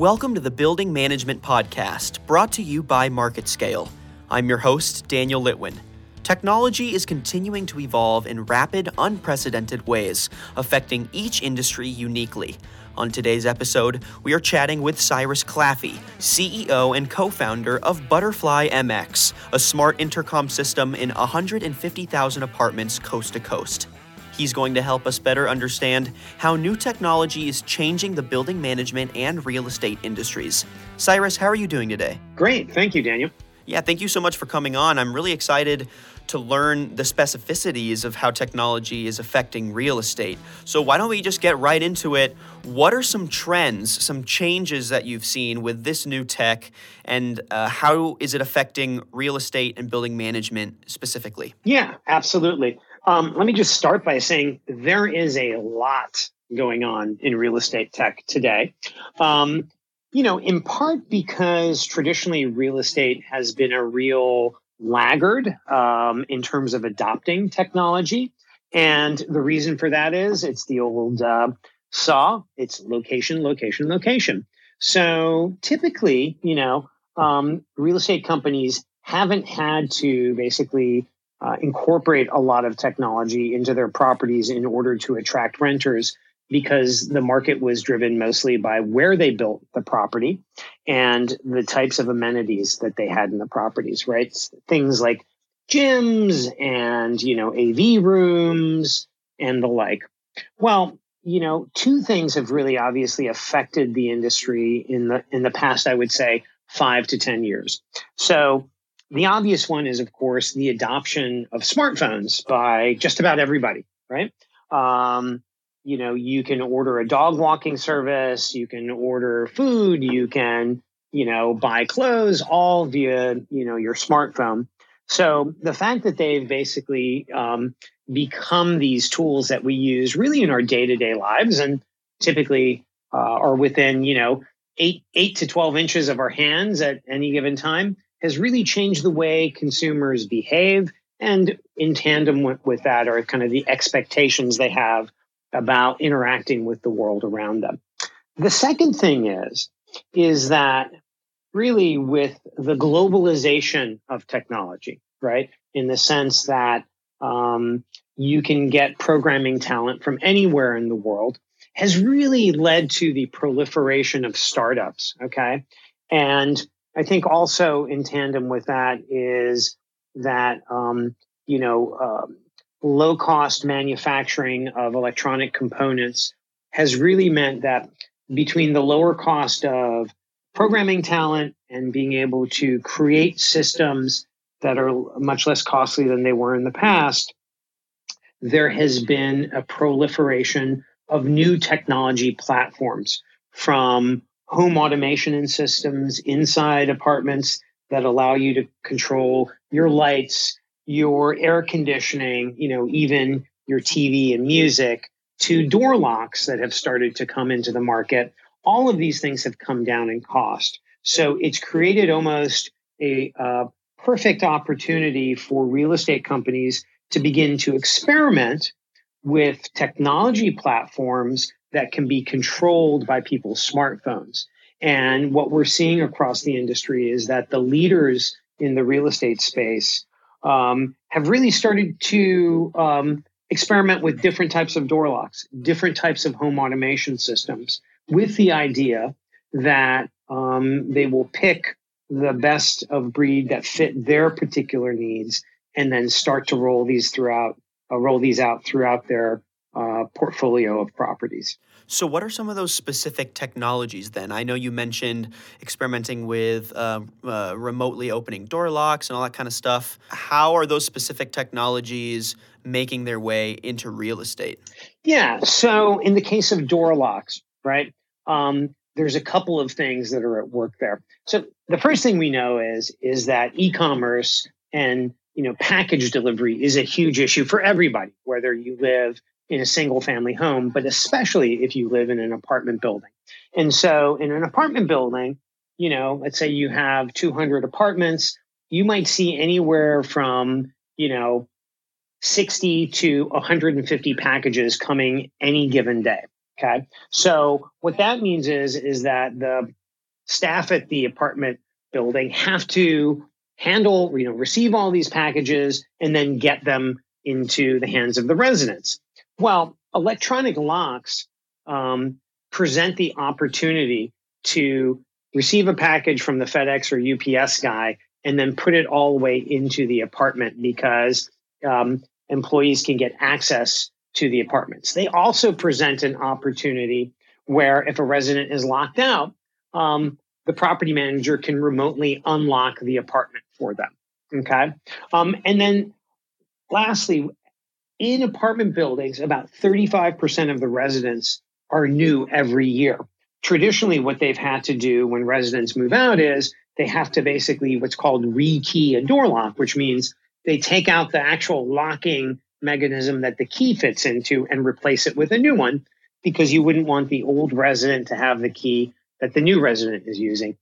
Welcome to the Building Management Podcast, brought to you by MarketScale. I'm your host, Daniel Litwin. Technology is continuing to evolve in rapid, unprecedented ways, affecting each industry uniquely. On today's episode, we are chatting with Cyrus Claffey, CEO and co founder of Butterfly MX, a smart intercom system in 150,000 apartments coast to coast. He's going to help us better understand how new technology is changing the building management and real estate industries. Cyrus, how are you doing today? Great. Thank you, Daniel. Yeah, thank you so much for coming on. I'm really excited to learn the specificities of how technology is affecting real estate. So, why don't we just get right into it? What are some trends, some changes that you've seen with this new tech, and uh, how is it affecting real estate and building management specifically? Yeah, absolutely. Um, let me just start by saying there is a lot going on in real estate tech today. Um, you know, in part because traditionally real estate has been a real laggard um, in terms of adopting technology. And the reason for that is it's the old uh, saw, it's location, location, location. So typically, you know, um, real estate companies haven't had to basically uh, incorporate a lot of technology into their properties in order to attract renters because the market was driven mostly by where they built the property and the types of amenities that they had in the properties, right? Things like gyms and, you know, AV rooms and the like. Well, you know, two things have really obviously affected the industry in the in the past, I would say, five to 10 years. So the obvious one is, of course, the adoption of smartphones by just about everybody, right? Um, you know, you can order a dog walking service, you can order food, you can, you know, buy clothes all via, you know, your smartphone. So the fact that they've basically um, become these tools that we use really in our day to day lives and typically uh, are within, you know, eight, eight to 12 inches of our hands at any given time has really changed the way consumers behave. And in tandem with, with that are kind of the expectations they have about interacting with the world around them. The second thing is, is that really with the globalization of technology, right? In the sense that um, you can get programming talent from anywhere in the world has really led to the proliferation of startups. Okay. And I think also in tandem with that is that, um, you know, um, low cost manufacturing of electronic components has really meant that between the lower cost of programming talent and being able to create systems that are much less costly than they were in the past, there has been a proliferation of new technology platforms from home automation and systems inside apartments that allow you to control your lights, your air conditioning, you know, even your TV and music to door locks that have started to come into the market. All of these things have come down in cost. So it's created almost a uh, perfect opportunity for real estate companies to begin to experiment with technology platforms that can be controlled by people's smartphones. And what we're seeing across the industry is that the leaders in the real estate space um, have really started to um, experiment with different types of door locks, different types of home automation systems, with the idea that um, they will pick the best of breed that fit their particular needs, and then start to roll these throughout, uh, roll these out throughout their uh, portfolio of properties. So, what are some of those specific technologies then? I know you mentioned experimenting with uh, uh, remotely opening door locks and all that kind of stuff. How are those specific technologies making their way into real estate? Yeah. So, in the case of door locks, right, um, there's a couple of things that are at work there. So, the first thing we know is is that e-commerce and you know package delivery is a huge issue for everybody, whether you live in a single family home, but especially if you live in an apartment building. And so in an apartment building, you know, let's say you have 200 apartments, you might see anywhere from, you know, 60 to 150 packages coming any given day. Okay. So what that means is, is that the staff at the apartment building have to handle, you know, receive all these packages and then get them into the hands of the residents. Well, electronic locks um, present the opportunity to receive a package from the FedEx or UPS guy and then put it all the way into the apartment because um, employees can get access to the apartments. They also present an opportunity where if a resident is locked out, um, the property manager can remotely unlock the apartment for them. Okay. Um, and then lastly, in apartment buildings, about 35% of the residents are new every year. Traditionally, what they've had to do when residents move out is they have to basically what's called rekey a door lock, which means they take out the actual locking mechanism that the key fits into and replace it with a new one because you wouldn't want the old resident to have the key that the new resident is using.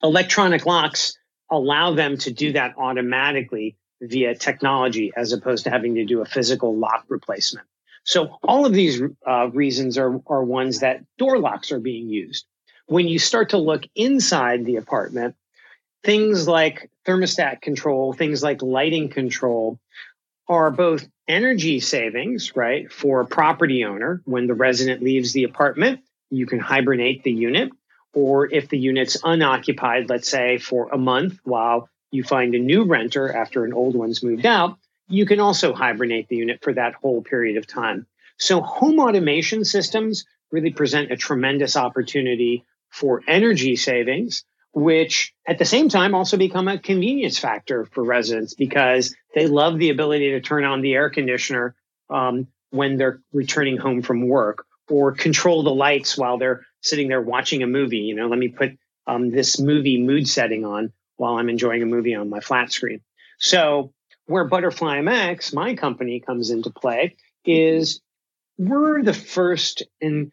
Electronic locks allow them to do that automatically via technology as opposed to having to do a physical lock replacement. So all of these uh, reasons are, are ones that door locks are being used. When you start to look inside the apartment, things like thermostat control, things like lighting control are both energy savings, right, for a property owner. When the resident leaves the apartment, you can hibernate the unit. Or if the unit's unoccupied, let's say for a month while you find a new renter after an old one's moved out, you can also hibernate the unit for that whole period of time. So home automation systems really present a tremendous opportunity for energy savings, which at the same time also become a convenience factor for residents because they love the ability to turn on the air conditioner um, when they're returning home from work or control the lights while they're sitting there watching a movie. You know, let me put um, this movie mood setting on while I'm enjoying a movie on my flat screen. So where Butterfly MX, my company, comes into play is we're the first and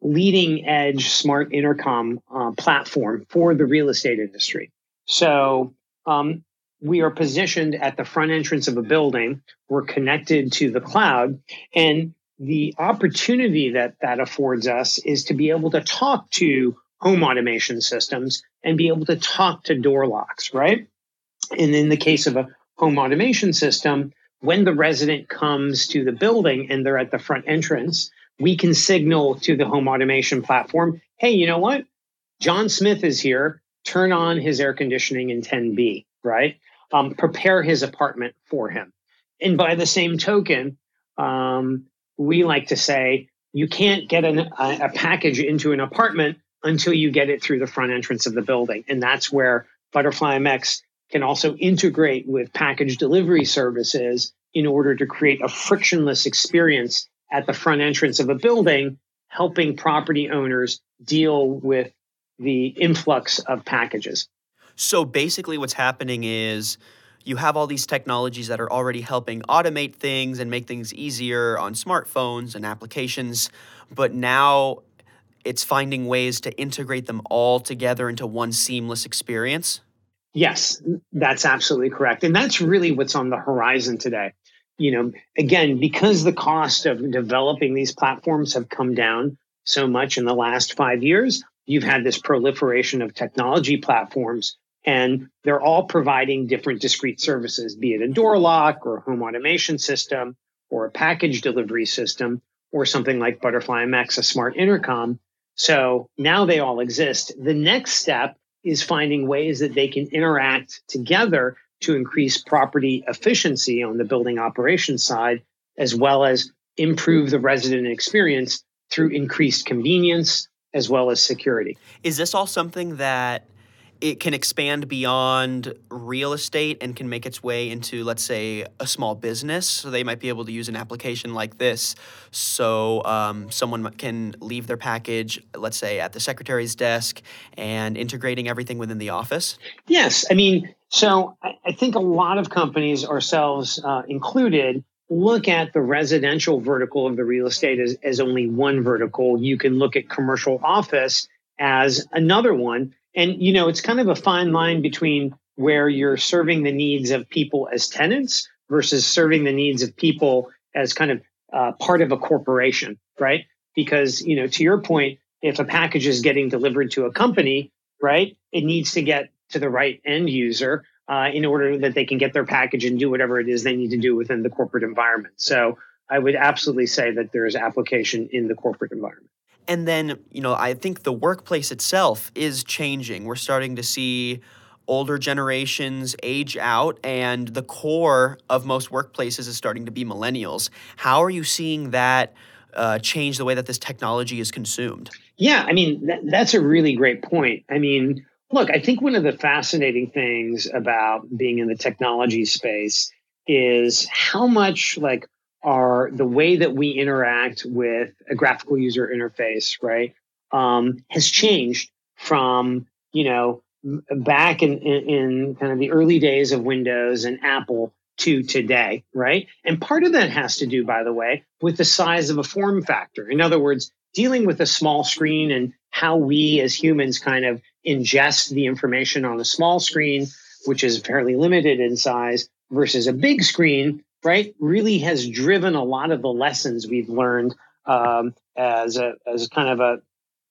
leading edge smart intercom uh, platform for the real estate industry. So um, we are positioned at the front entrance of a building. We're connected to the cloud. And the opportunity that that affords us is to be able to talk to home automation systems and be able to talk to door locks, right? And in the case of a home automation system, when the resident comes to the building and they're at the front entrance, we can signal to the home automation platform, hey, you know what? John Smith is here. Turn on his air conditioning in 10B, right? Um, prepare his apartment for him. And by the same token, um, we like to say you can't get an, a, a package into an apartment until you get it through the front entrance of the building. And that's where Butterfly MX can also integrate with package delivery services in order to create a frictionless experience at the front entrance of a building, helping property owners deal with the influx of packages. So basically, what's happening is you have all these technologies that are already helping automate things and make things easier on smartphones and applications, but now it's finding ways to integrate them all together into one seamless experience. Yes, that's absolutely correct. And that's really what's on the horizon today. You know, again, because the cost of developing these platforms have come down so much in the last five years, you've had this proliferation of technology platforms and they're all providing different discrete services, be it a door lock or a home automation system or a package delivery system or something like Butterfly MX, a smart intercom. So now they all exist. The next step is finding ways that they can interact together to increase property efficiency on the building operations side, as well as improve the resident experience through increased convenience as well as security. Is this all something that it can expand beyond real estate and can make its way into, let's say, a small business. So they might be able to use an application like this. So um, someone can leave their package, let's say, at the secretary's desk and integrating everything within the office. Yes. I mean, so I, I think a lot of companies, ourselves uh, included, look at the residential vertical of the real estate as, as only one vertical. You can look at commercial office as another one and, you know, it's kind of a fine line between where you're serving the needs of people as tenants versus serving the needs of people as kind of uh, part of a corporation, right? Because, you know, to your point, if a package is getting delivered to a company, right? It needs to get to the right end user uh, in order that they can get their package and do whatever it is they need to do within the corporate environment. So I would absolutely say that there is application in the corporate environment. And then, you know, I think the workplace itself is changing. We're starting to see older generations age out, and the core of most workplaces is starting to be millennials. How are you seeing that uh, change the way that this technology is consumed? Yeah, I mean, that, that's a really great point. I mean, look, I think one of the fascinating things about being in the technology space is how much like are the way that we interact with a graphical user interface, right, um, has changed from, you know, back in, in, in kind of the early days of Windows and Apple to today, right? And part of that has to do, by the way, with the size of a form factor. In other words, dealing with a small screen and how we as humans kind of ingest the information on a small screen, which is fairly limited in size, versus a big screen, right, really has driven a lot of the lessons we've learned um, as a as kind of a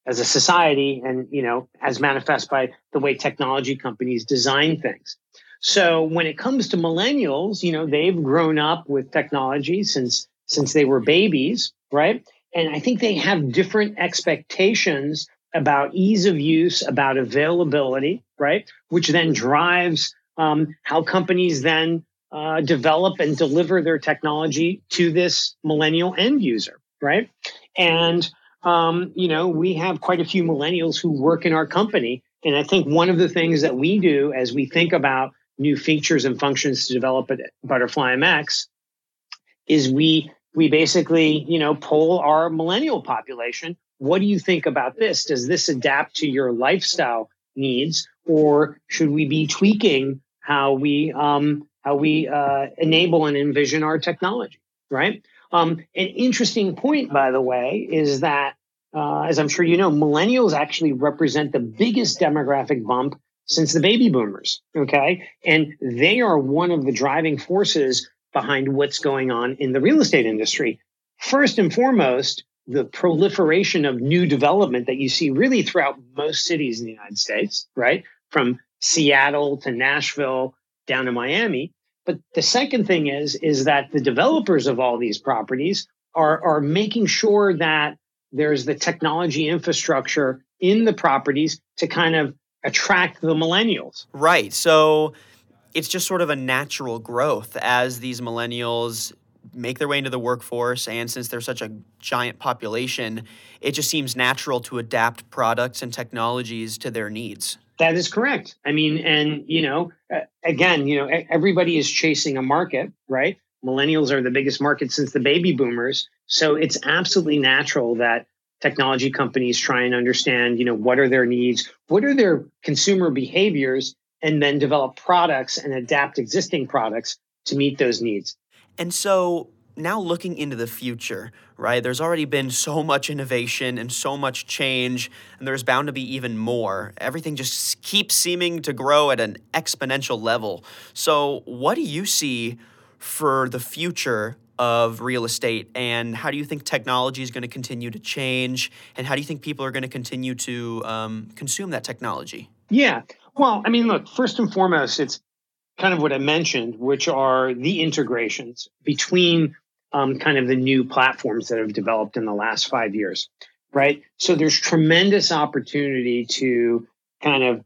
as a society, and you know, as manifest by the way technology companies design things. So when it comes to millennials, you know, they've grown up with technology since since they were babies, right? And I think they have different expectations about ease of use, about availability, right? Which then drives um, how companies then uh, develop and deliver their technology to this millennial end user, right? And um, you know, we have quite a few millennials who work in our company, and I think one of the things that we do as we think about new features and functions to develop at Butterfly MX is we we basically you know poll our millennial population. What do you think about this? Does this adapt to your lifestyle needs, or should we be tweaking how we um, how we uh, enable and envision our technology, right? Um, an interesting point, by the way, is that, uh, as I'm sure you know, millennials actually represent the biggest demographic bump since the baby boomers, okay? And they are one of the driving forces behind what's going on in the real estate industry. First and foremost, the proliferation of new development that you see really throughout most cities in the United States, right? From Seattle to Nashville down in Miami. But the second thing is, is that the developers of all these properties are, are making sure that there's the technology infrastructure in the properties to kind of attract the millennials. Right. So it's just sort of a natural growth as these millennials make their way into the workforce and since they're such a giant population it just seems natural to adapt products and technologies to their needs that is correct. I mean, and you know, again, you know, everybody is chasing a market, right? Millennials are the biggest market since the baby boomers, so it's absolutely natural that technology companies try and understand, you know, what are their needs, what are their consumer behaviors, and then develop products and adapt existing products to meet those needs. And so now looking into the future, right? There's already been so much innovation and so much change, and there's bound to be even more. Everything just keeps seeming to grow at an exponential level. So, what do you see for the future of real estate, and how do you think technology is going to continue to change, and how do you think people are going to continue to um, consume that technology? Yeah. Well, I mean, look, first and foremost, it's kind of what I mentioned, which are the integrations between um, kind of the new platforms that have developed in the last five years, right? So there's tremendous opportunity to kind of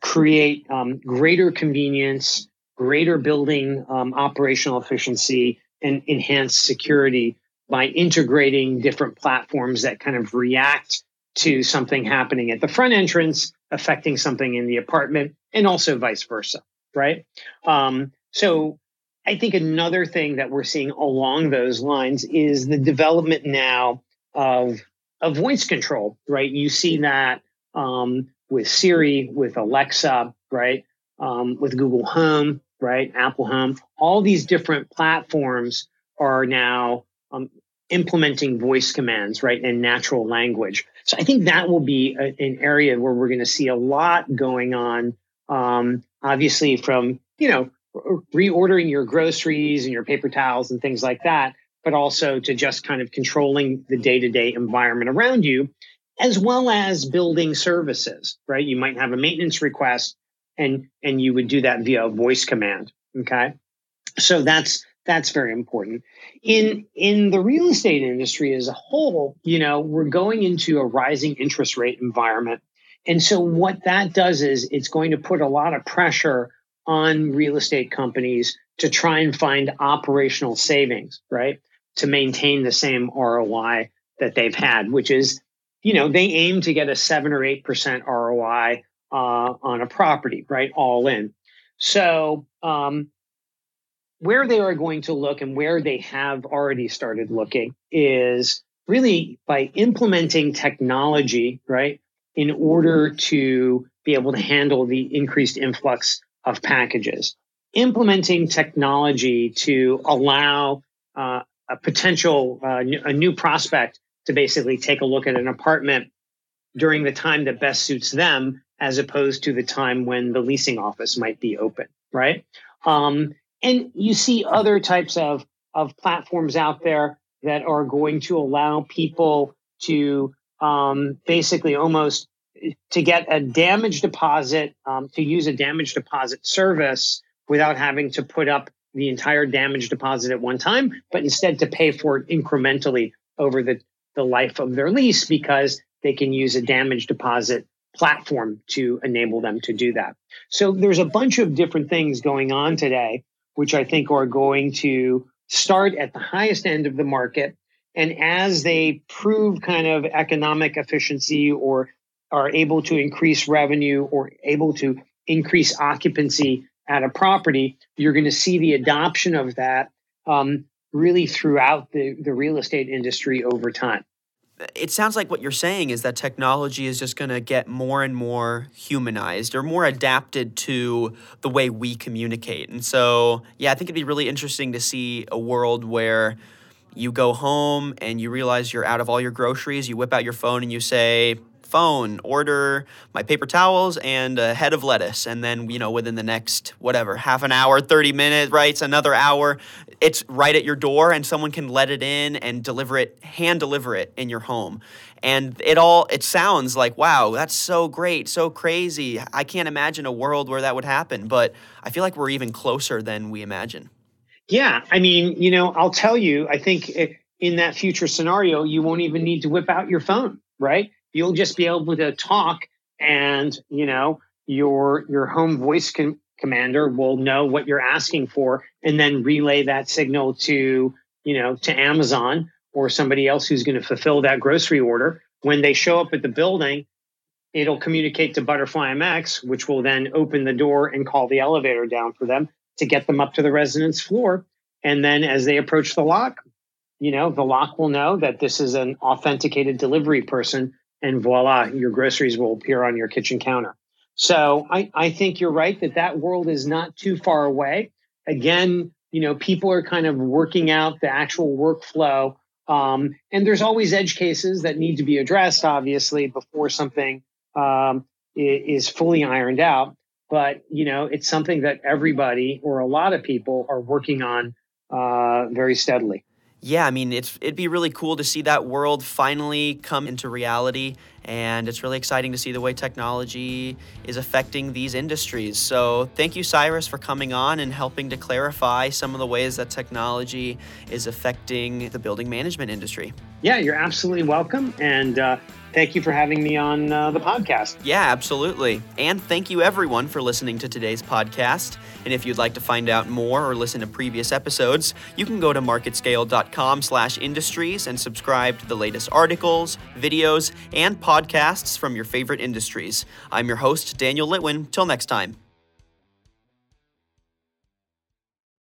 create um, greater convenience, greater building um, operational efficiency, and enhance security by integrating different platforms that kind of react to something happening at the front entrance, affecting something in the apartment, and also vice versa, right? Um, so I think another thing that we're seeing along those lines is the development now of of voice control, right? You see that um, with Siri, with Alexa, right? Um, with Google Home, right? Apple Home, all these different platforms are now um, implementing voice commands, right, and natural language. So I think that will be a, an area where we're going to see a lot going on. Um, obviously, from you know reordering your groceries and your paper towels and things like that, but also to just kind of controlling the day to day environment around you. as well as building services, right? You might have a maintenance request and, and you would do that via a voice command. Okay. So that's, that's very important. In, in the real estate industry as a whole, you know, we're going into a rising interest rate environment. And so what that does is it's going to put a lot of pressure on real estate companies to try and find operational savings, right? To maintain the same ROI that they've had, which is, you know, they aim to get a seven or 8% ROI uh, on a property, right? All in. So, um, where they are going to look and where they have already started looking is really by implementing technology, right? In order to be able to handle the increased influx of packages. Implementing technology to allow uh, a potential, uh, a new prospect to basically take a look at an apartment during the time that best suits them, as opposed to the time when the leasing office might be open, right? Um, and you see other types of, of platforms out there that are going to allow people to um, basically almost to get a damage deposit, um, to use a damage deposit service without having to put up the entire damage deposit at one time, but instead to pay for it incrementally over the, the life of their lease because they can use a damage deposit platform to enable them to do that. So there's a bunch of different things going on today, which I think are going to start at the highest end of the market. And as they prove kind of economic efficiency or are able to increase revenue or able to increase occupancy at a property, you're going to see the adoption of that um, really throughout the, the real estate industry over time. It sounds like what you're saying is that technology is just going to get more and more humanized or more adapted to the way we communicate. And so, yeah, I think it'd be really interesting to see a world where you go home and you realize you're out of all your groceries, you whip out your phone and you say, phone, order my paper towels and a head of lettuce. And then, you know, within the next, whatever, half an hour, 30 minutes, right? another hour. It's right at your door and someone can let it in and deliver it, hand deliver it in your home. And it all, it sounds like, wow, that's so great, so crazy. I can't imagine a world where that would happen, but I feel like we're even closer than we imagine. Yeah. I mean, you know, I'll tell you, I think eh, in that future scenario, you won't even need to whip out your phone, right? You'll just be able to talk and you know your your home voice com- commander will know what you're asking for and then relay that signal to you know to Amazon or somebody else who's going to fulfill that grocery order. When they show up at the building it'll communicate to Butterfly MX which will then open the door and call the elevator down for them to get them up to the residence floor. And then as they approach the lock you know the lock will know that this is an authenticated delivery person and voila, your groceries will appear on your kitchen counter. So I, I think you're right that that world is not too far away. Again, you know, people are kind of working out the actual workflow. Um, and there's always edge cases that need to be addressed, obviously, before something um, is fully ironed out. But, you know, it's something that everybody or a lot of people are working on uh, very steadily yeah, I mean, it's it'd be really cool to see that world finally come into reality, and it's really exciting to see the way technology is affecting these industries. So, thank you, Cyrus, for coming on and helping to clarify some of the ways that technology is affecting the building management industry. Yeah, you're absolutely welcome, and uh, thank you for having me on uh, the podcast. Yeah, absolutely. And thank you everyone for listening to today's podcast. And if you'd like to find out more or listen to previous episodes, you can go to marketscale.com slash industries and subscribe to the latest articles, videos, and podcasts from your favorite industries. I'm your host, Daniel Litwin. Till next time.